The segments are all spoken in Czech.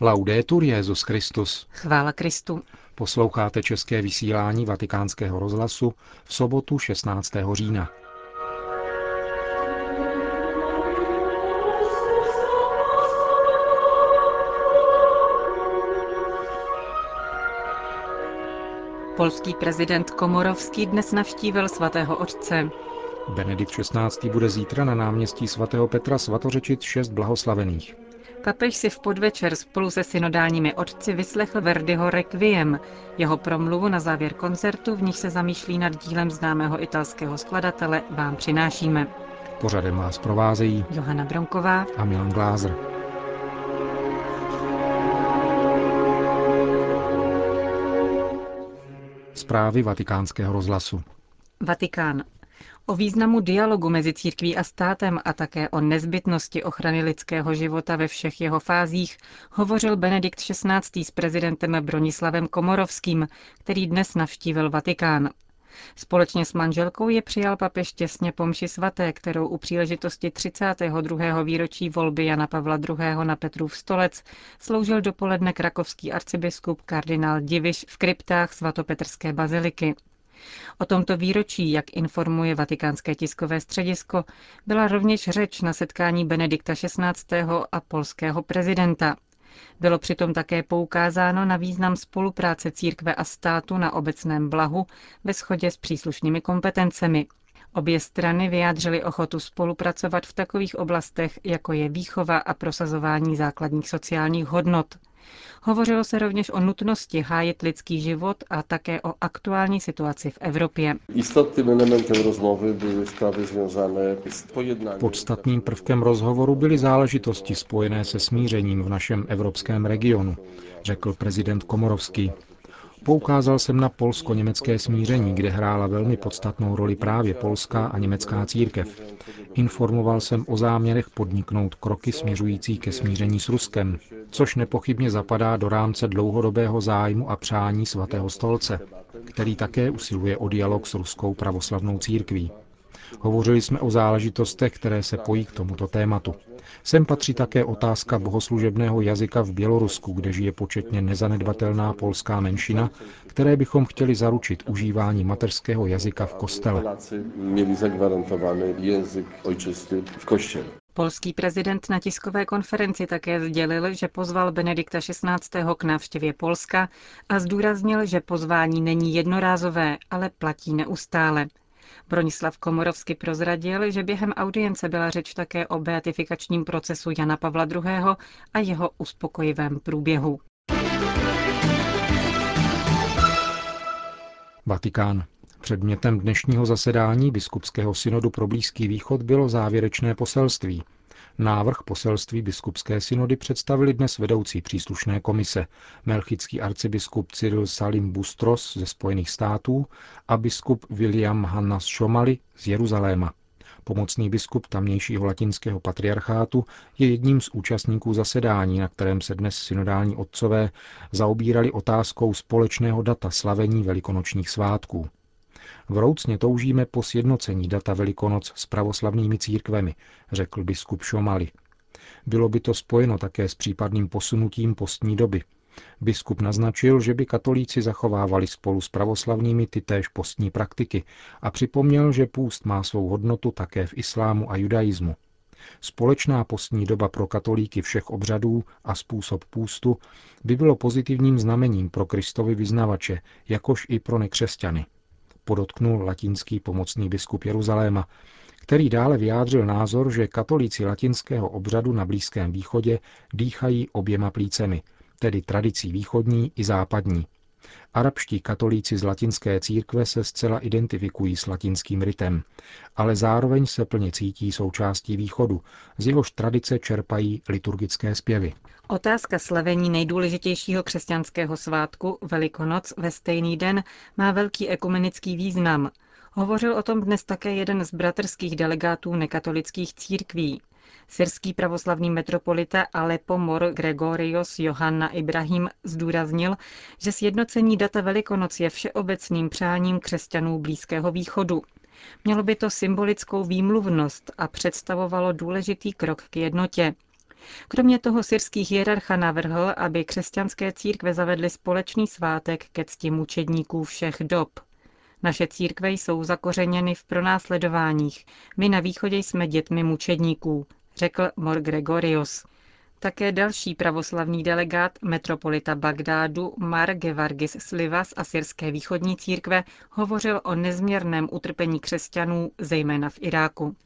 Laudetur Jezus Christus. Chvála Kristu. Posloucháte české vysílání Vatikánského rozhlasu v sobotu 16. října. Polský prezident Komorovský dnes navštívil svatého otce. Benedikt XVI. bude zítra na náměstí svatého Petra svatořečit šest blahoslavených. Papež si v podvečer spolu se synodálními otci vyslechl Verdiho Requiem, jeho promluvu na závěr koncertu, v níž se zamýšlí nad dílem známého italského skladatele Vám přinášíme. Pořadem vás provázejí Johana Bronková a Milan Glázer. Zprávy vatikánského rozhlasu. Vatikán. O významu dialogu mezi církví a státem a také o nezbytnosti ochrany lidského života ve všech jeho fázích hovořil Benedikt XVI. s prezidentem Bronislavem Komorovským, který dnes navštívil Vatikán. Společně s manželkou je přijal papež těsně po mši svaté, kterou u příležitosti 32. výročí volby Jana Pavla II. na Petrův stolec sloužil dopoledne krakovský arcibiskup kardinál Diviš v kryptách svatopetrské baziliky. O tomto výročí, jak informuje vatikánské tiskové středisko, byla rovněž řeč na setkání Benedikta XVI. a polského prezidenta. Bylo přitom také poukázáno na význam spolupráce církve a státu na obecném blahu ve shodě s příslušnými kompetencemi. Obě strany vyjádřily ochotu spolupracovat v takových oblastech, jako je výchova a prosazování základních sociálních hodnot. Hovořilo se rovněž o nutnosti hájit lidský život a také o aktuální situaci v Evropě. Podstatným prvkem rozhovoru byly záležitosti spojené se smířením v našem evropském regionu, řekl prezident Komorovský. Poukázal jsem na polsko-německé smíření, kde hrála velmi podstatnou roli právě polská a německá církev. Informoval jsem o záměrech podniknout kroky směřující ke smíření s Ruskem, což nepochybně zapadá do rámce dlouhodobého zájmu a přání svatého stolce, který také usiluje o dialog s ruskou pravoslavnou církví. Hovořili jsme o záležitostech, které se pojí k tomuto tématu. Sem patří také otázka bohoslužebného jazyka v Bělorusku, kde žije početně nezanedbatelná polská menšina, které bychom chtěli zaručit užívání mateřského jazyka v kostele. Polský prezident na tiskové konferenci také sdělil, že pozval Benedikta XVI. k návštěvě Polska a zdůraznil, že pozvání není jednorázové, ale platí neustále. Bronislav Komorovsky prozradil, že během audience byla řeč také o beatifikačním procesu Jana Pavla II. a jeho uspokojivém průběhu. Vatikán. Předmětem dnešního zasedání biskupského synodu pro Blízký východ bylo závěrečné poselství, Návrh poselství biskupské synody představili dnes vedoucí příslušné komise, melchický arcibiskup Cyril Salim Bustros ze Spojených států a biskup William Hannas Šomali z Jeruzaléma. Pomocný biskup tamnějšího latinského patriarchátu je jedním z účastníků zasedání, na kterém se dnes synodální otcové zaobírali otázkou společného data slavení velikonočních svátků. Vroucně toužíme po sjednocení data Velikonoc s pravoslavnými církvemi, řekl biskup Šomali. Bylo by to spojeno také s případným posunutím postní doby. Biskup naznačil, že by katolíci zachovávali spolu s pravoslavnými tytéž postní praktiky a připomněl, že půst má svou hodnotu také v islámu a judaismu. Společná postní doba pro katolíky všech obřadů a způsob půstu by bylo pozitivním znamením pro Kristovi vyznavače, jakož i pro nekřesťany podotknul latinský pomocný biskup Jeruzaléma, který dále vyjádřil názor, že katolíci latinského obřadu na Blízkém východě dýchají oběma plícemi, tedy tradicí východní i západní. Arabští katolíci z latinské církve se zcela identifikují s latinským ritem, ale zároveň se plně cítí součástí východu, z jehož tradice čerpají liturgické zpěvy. Otázka slavení nejdůležitějšího křesťanského svátku, Velikonoc, ve stejný den má velký ekumenický význam. Hovořil o tom dnes také jeden z bratrských delegátů nekatolických církví. Syrský pravoslavný metropolita Alepo Mor Gregorios Johanna Ibrahim zdůraznil, že sjednocení data Velikonoc je všeobecným přáním křesťanů Blízkého východu. Mělo by to symbolickou výmluvnost a představovalo důležitý krok k jednotě. Kromě toho syrských hierarcha navrhl, aby křesťanské církve zavedly společný svátek ke cti mučedníků všech dob. Naše církve jsou zakořeněny v pronásledováních. My na východě jsme dětmi mučedníků, řekl Mor Gregorios. Také další pravoslavný delegát metropolita Bagdádu Mar Gevargis Sliva z Asyrské východní církve hovořil o nezměrném utrpení křesťanů, zejména v Iráku.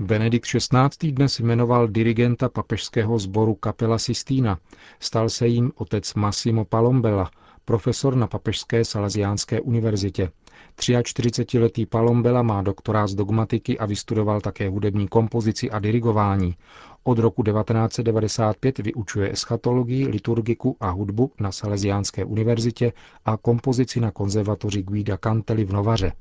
Benedikt XVI. dnes jmenoval dirigenta papežského sboru Kapela Sistína. Stal se jim otec Massimo Palombella, profesor na Papežské Salesiánské univerzitě. 43-letý Palombela má doktorát z dogmatiky a vystudoval také hudební kompozici a dirigování. Od roku 1995 vyučuje eschatologii, liturgiku a hudbu na Salesiánské univerzitě a kompozici na konzervatoři Guida Cantelli v Novaře.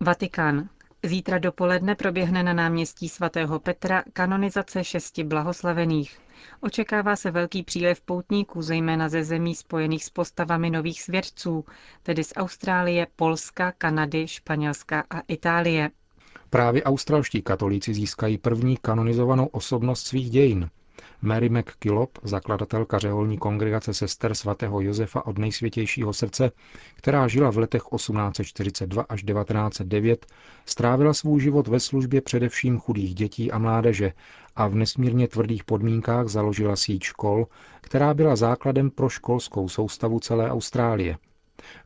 Vatikán. Zítra dopoledne proběhne na náměstí svatého Petra kanonizace šesti blahoslavených. Očekává se velký přílev poutníků, zejména ze zemí spojených s postavami nových svědců, tedy z Austrálie, Polska, Kanady, Španělska a Itálie. Právě australští katolíci získají první kanonizovanou osobnost svých dějin. Mary McKillop, zakladatelka řeholní kongregace sester svatého Josefa od nejsvětějšího srdce, která žila v letech 1842 až 1909, strávila svůj život ve službě především chudých dětí a mládeže a v nesmírně tvrdých podmínkách založila síť škol, která byla základem pro školskou soustavu celé Austrálie –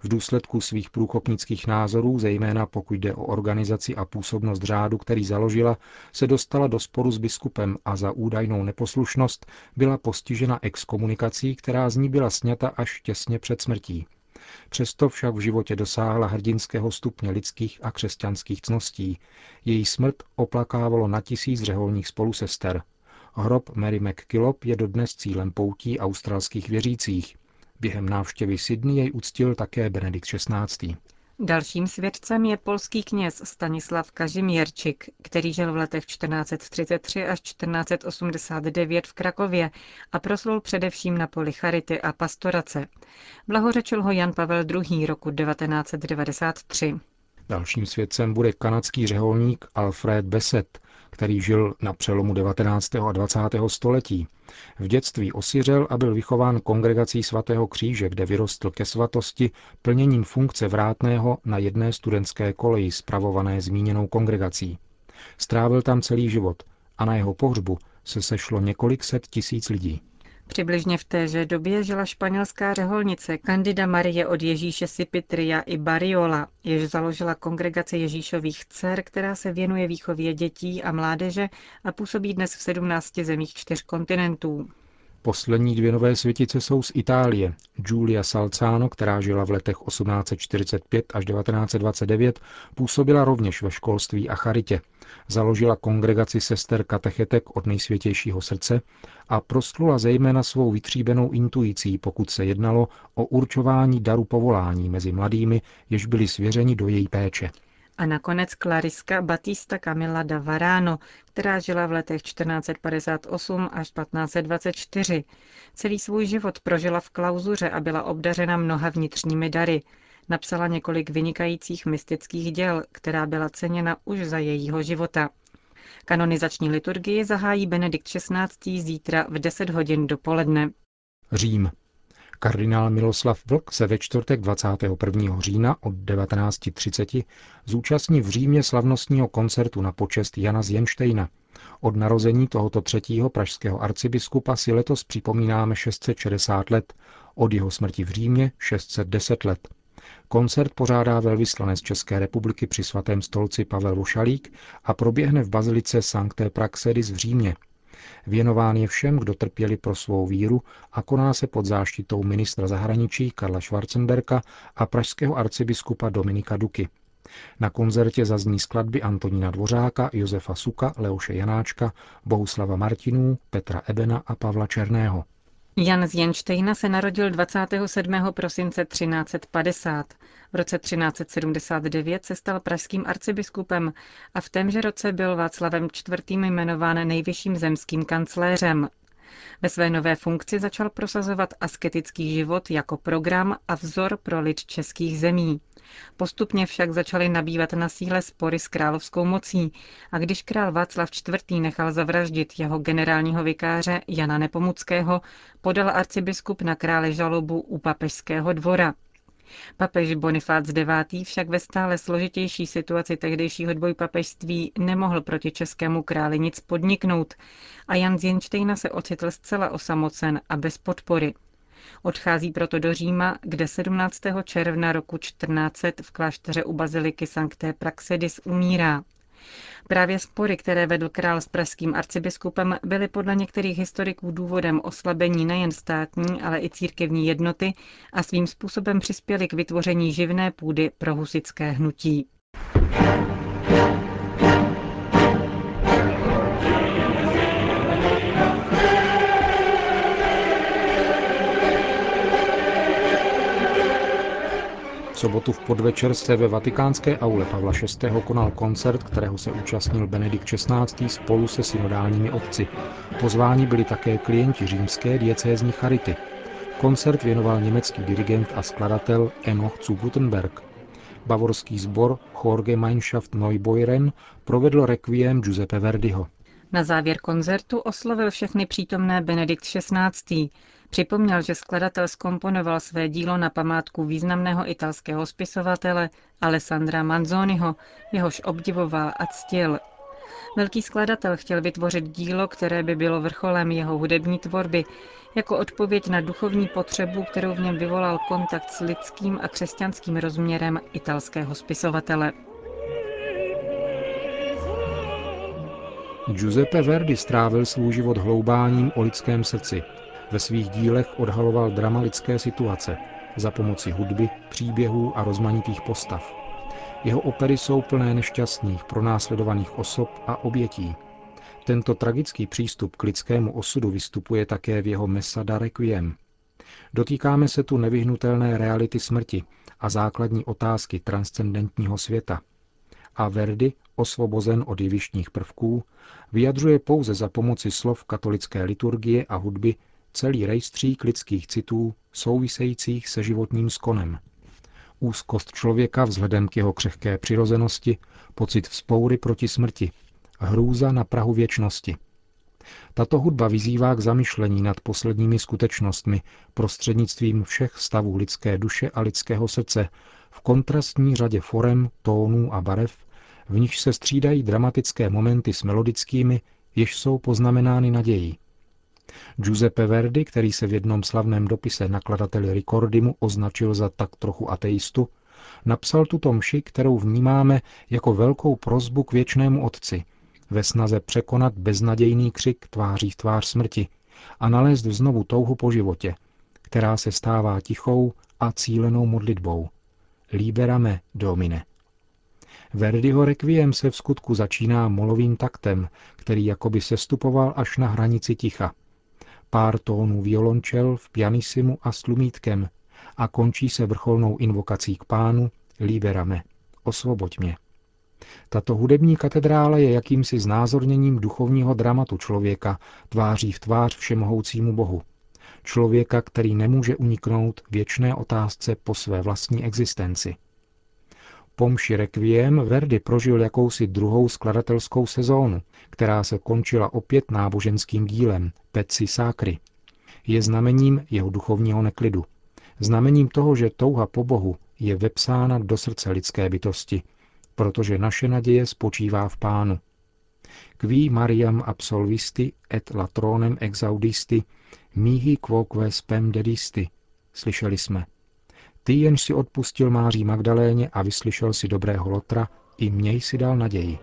v důsledku svých průkopnických názorů, zejména pokud jde o organizaci a působnost řádu, který založila, se dostala do sporu s biskupem a za údajnou neposlušnost byla postižena exkomunikací, která z ní byla sněta až těsně před smrtí. Přesto však v životě dosáhla hrdinského stupně lidských a křesťanských cností. Její smrt oplakávalo na tisíc řeholních spolusester. Hrob Mary McKillop je dodnes cílem poutí australských věřících. Během návštěvy Sydney jej uctil také Benedikt XVI. Dalším svědcem je polský kněz Stanislav Kažimierčik, který žil v letech 1433 až 1489 v Krakově a proslul především na poli charity a pastorace. Blahořečil ho Jan Pavel II. roku 1993. Dalším svědcem bude kanadský řeholník Alfred Besset, který žil na přelomu 19. a 20. století. V dětství osiřel a byl vychován kongregací svatého kříže, kde vyrostl ke svatosti plněním funkce vrátného na jedné studentské koleji spravované zmíněnou kongregací. Strávil tam celý život a na jeho pohřbu se sešlo několik set tisíc lidí. Přibližně v téže době žila španělská řeholnice Candida Marie od Ježíše Sipitria i Bariola, jež založila kongregace Ježíšových dcer, která se věnuje výchově dětí a mládeže a působí dnes v 17 zemích čtyř kontinentů. Poslední dvě nové světice jsou z Itálie. Giulia Salzano, která žila v letech 1845 až 1929, působila rovněž ve školství a charitě. Založila kongregaci sester katechetek od nejsvětějšího srdce a prostlula zejména svou vytříbenou intuicí, pokud se jednalo o určování daru povolání mezi mladými, jež byli svěřeni do její péče. A nakonec Clariska Batista Camilla da Varano, která žila v letech 1458 až 1524. Celý svůj život prožila v klauzuře a byla obdařena mnoha vnitřními dary. Napsala několik vynikajících mystických děl, která byla ceněna už za jejího života. Kanonizační liturgii zahájí Benedikt XVI. zítra v 10 hodin dopoledne. Řím. Kardinál Miloslav Vlk se ve čtvrtek 21. října od 19.30 zúčastní v Římě slavnostního koncertu na počest Jana z Jenštejna. Od narození tohoto třetího pražského arcibiskupa si letos připomínáme 660 let, od jeho smrti v Římě 610 let. Koncert pořádá velvyslanec České republiky při svatém stolci Pavel Vošalík a proběhne v bazilice Sancté Praxedis v Římě – Věnován je všem, kdo trpěli pro svou víru a koná se pod záštitou ministra zahraničí Karla Schwarzenberka a pražského arcibiskupa Dominika Duky. Na koncertě zazní skladby Antonína Dvořáka, Josefa Suka, Leoše Janáčka, Bohuslava Martinů, Petra Ebena a Pavla Černého. Jan z Jenštejna se narodil 27. prosince 1350. V roce 1379 se stal pražským arcibiskupem a v témže roce byl Václavem IV. jmenován nejvyšším zemským kancléřem. Ve své nové funkci začal prosazovat asketický život jako program a vzor pro lid českých zemí. Postupně však začaly nabývat na síle spory s královskou mocí a když král Václav IV. nechal zavraždit jeho generálního vikáře Jana Nepomuckého, podal arcibiskup na krále žalobu u papežského dvora. Papež Bonifác IX. však ve stále složitější situaci tehdejšího dvojpapežství nemohl proti českému králi nic podniknout a Jan Zjenštejna se ocitl zcela osamocen a bez podpory. Odchází proto do Říma, kde 17. června roku 1400 v klášteře u baziliky Sancté Praxedis umírá. Právě spory, které vedl král s pražským arcibiskupem, byly podle některých historiků důvodem oslabení nejen státní, ale i církevní jednoty a svým způsobem přispěly k vytvoření živné půdy pro husické hnutí. Sobotu v podvečer se ve vatikánské aule Pavla VI. konal koncert, kterého se účastnil Benedikt XVI. spolu se synodálními otci. Pozváni byli také klienti římské diecézní charity. Koncert věnoval německý dirigent a skladatel Enoch zu Gutenberg. Bavorský sbor Jorge Meinschaft Neubeuren provedl requiem Giuseppe Verdiho. Na závěr koncertu oslovil všechny přítomné Benedikt XVI. Připomněl, že skladatel skomponoval své dílo na památku významného italského spisovatele Alessandra Manzoniho, jehož obdivoval a ctil. Velký skladatel chtěl vytvořit dílo, které by bylo vrcholem jeho hudební tvorby, jako odpověď na duchovní potřebu, kterou v něm vyvolal kontakt s lidským a křesťanským rozměrem italského spisovatele. Giuseppe Verdi strávil svůj život hloubáním o lidském srdci. Ve svých dílech odhaloval drama lidské situace za pomoci hudby, příběhů a rozmanitých postav. Jeho opery jsou plné nešťastných, pronásledovaných osob a obětí. Tento tragický přístup k lidskému osudu vystupuje také v jeho Mesada Requiem. Dotýkáme se tu nevyhnutelné reality smrti a základní otázky transcendentního světa. A Verdi, osvobozen od jevištních prvků, vyjadřuje pouze za pomoci slov katolické liturgie a hudby celý rejstřík lidských citů souvisejících se životním skonem. Úzkost člověka vzhledem k jeho křehké přirozenosti, pocit vzpoury proti smrti, hrůza na Prahu věčnosti. Tato hudba vyzývá k zamyšlení nad posledními skutečnostmi prostřednictvím všech stavů lidské duše a lidského srdce v kontrastní řadě forem, tónů a barev, v nichž se střídají dramatické momenty s melodickými, jež jsou poznamenány nadějí. Giuseppe Verdi, který se v jednom slavném dopise nakladateli Ricordimu označil za tak trochu ateistu, napsal tuto mši, kterou vnímáme jako velkou prozbu k věčnému Otci, ve snaze překonat beznadějný křik tváří v tvář smrti a nalézt znovu touhu po životě, která se stává tichou a cílenou modlitbou. Liberame Domine. Verdiho requiem se v skutku začíná molovým taktem, který jakoby sestupoval až na hranici ticha – pár tónů violončel v pianisimu a s tlumítkem a končí se vrcholnou invokací k pánu Liberame, osvoboď mě. Tato hudební katedrála je jakýmsi znázorněním duchovního dramatu člověka tváří v tvář všemohoucímu Bohu. Člověka, který nemůže uniknout věčné otázce po své vlastní existenci. Pomši Requiem Verdi prožil jakousi druhou skladatelskou sezónu, která se končila opět náboženským dílem Peci Sákry. Je znamením jeho duchovního neklidu. Znamením toho, že touha po Bohu je vepsána do srdce lidské bytosti, protože naše naděje spočívá v Pánu. Qui Mariam absolvisti et latronem exaudisti, mihi quoque spem dedisti, slyšeli jsme. Ty jenž si odpustil Máří Magdaléně a vyslyšel si dobrého Lotra, i měj si dal naději.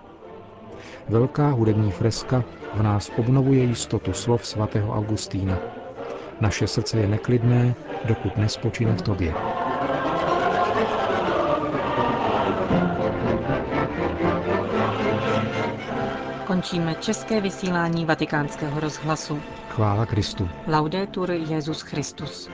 Velká hudební freska v nás obnovuje jistotu slov svatého Augustína. Naše srdce je neklidné, dokud nespočine v tobě. Končíme české vysílání vatikánského rozhlasu. Chvála Kristu. Laudetur Jezus Christus.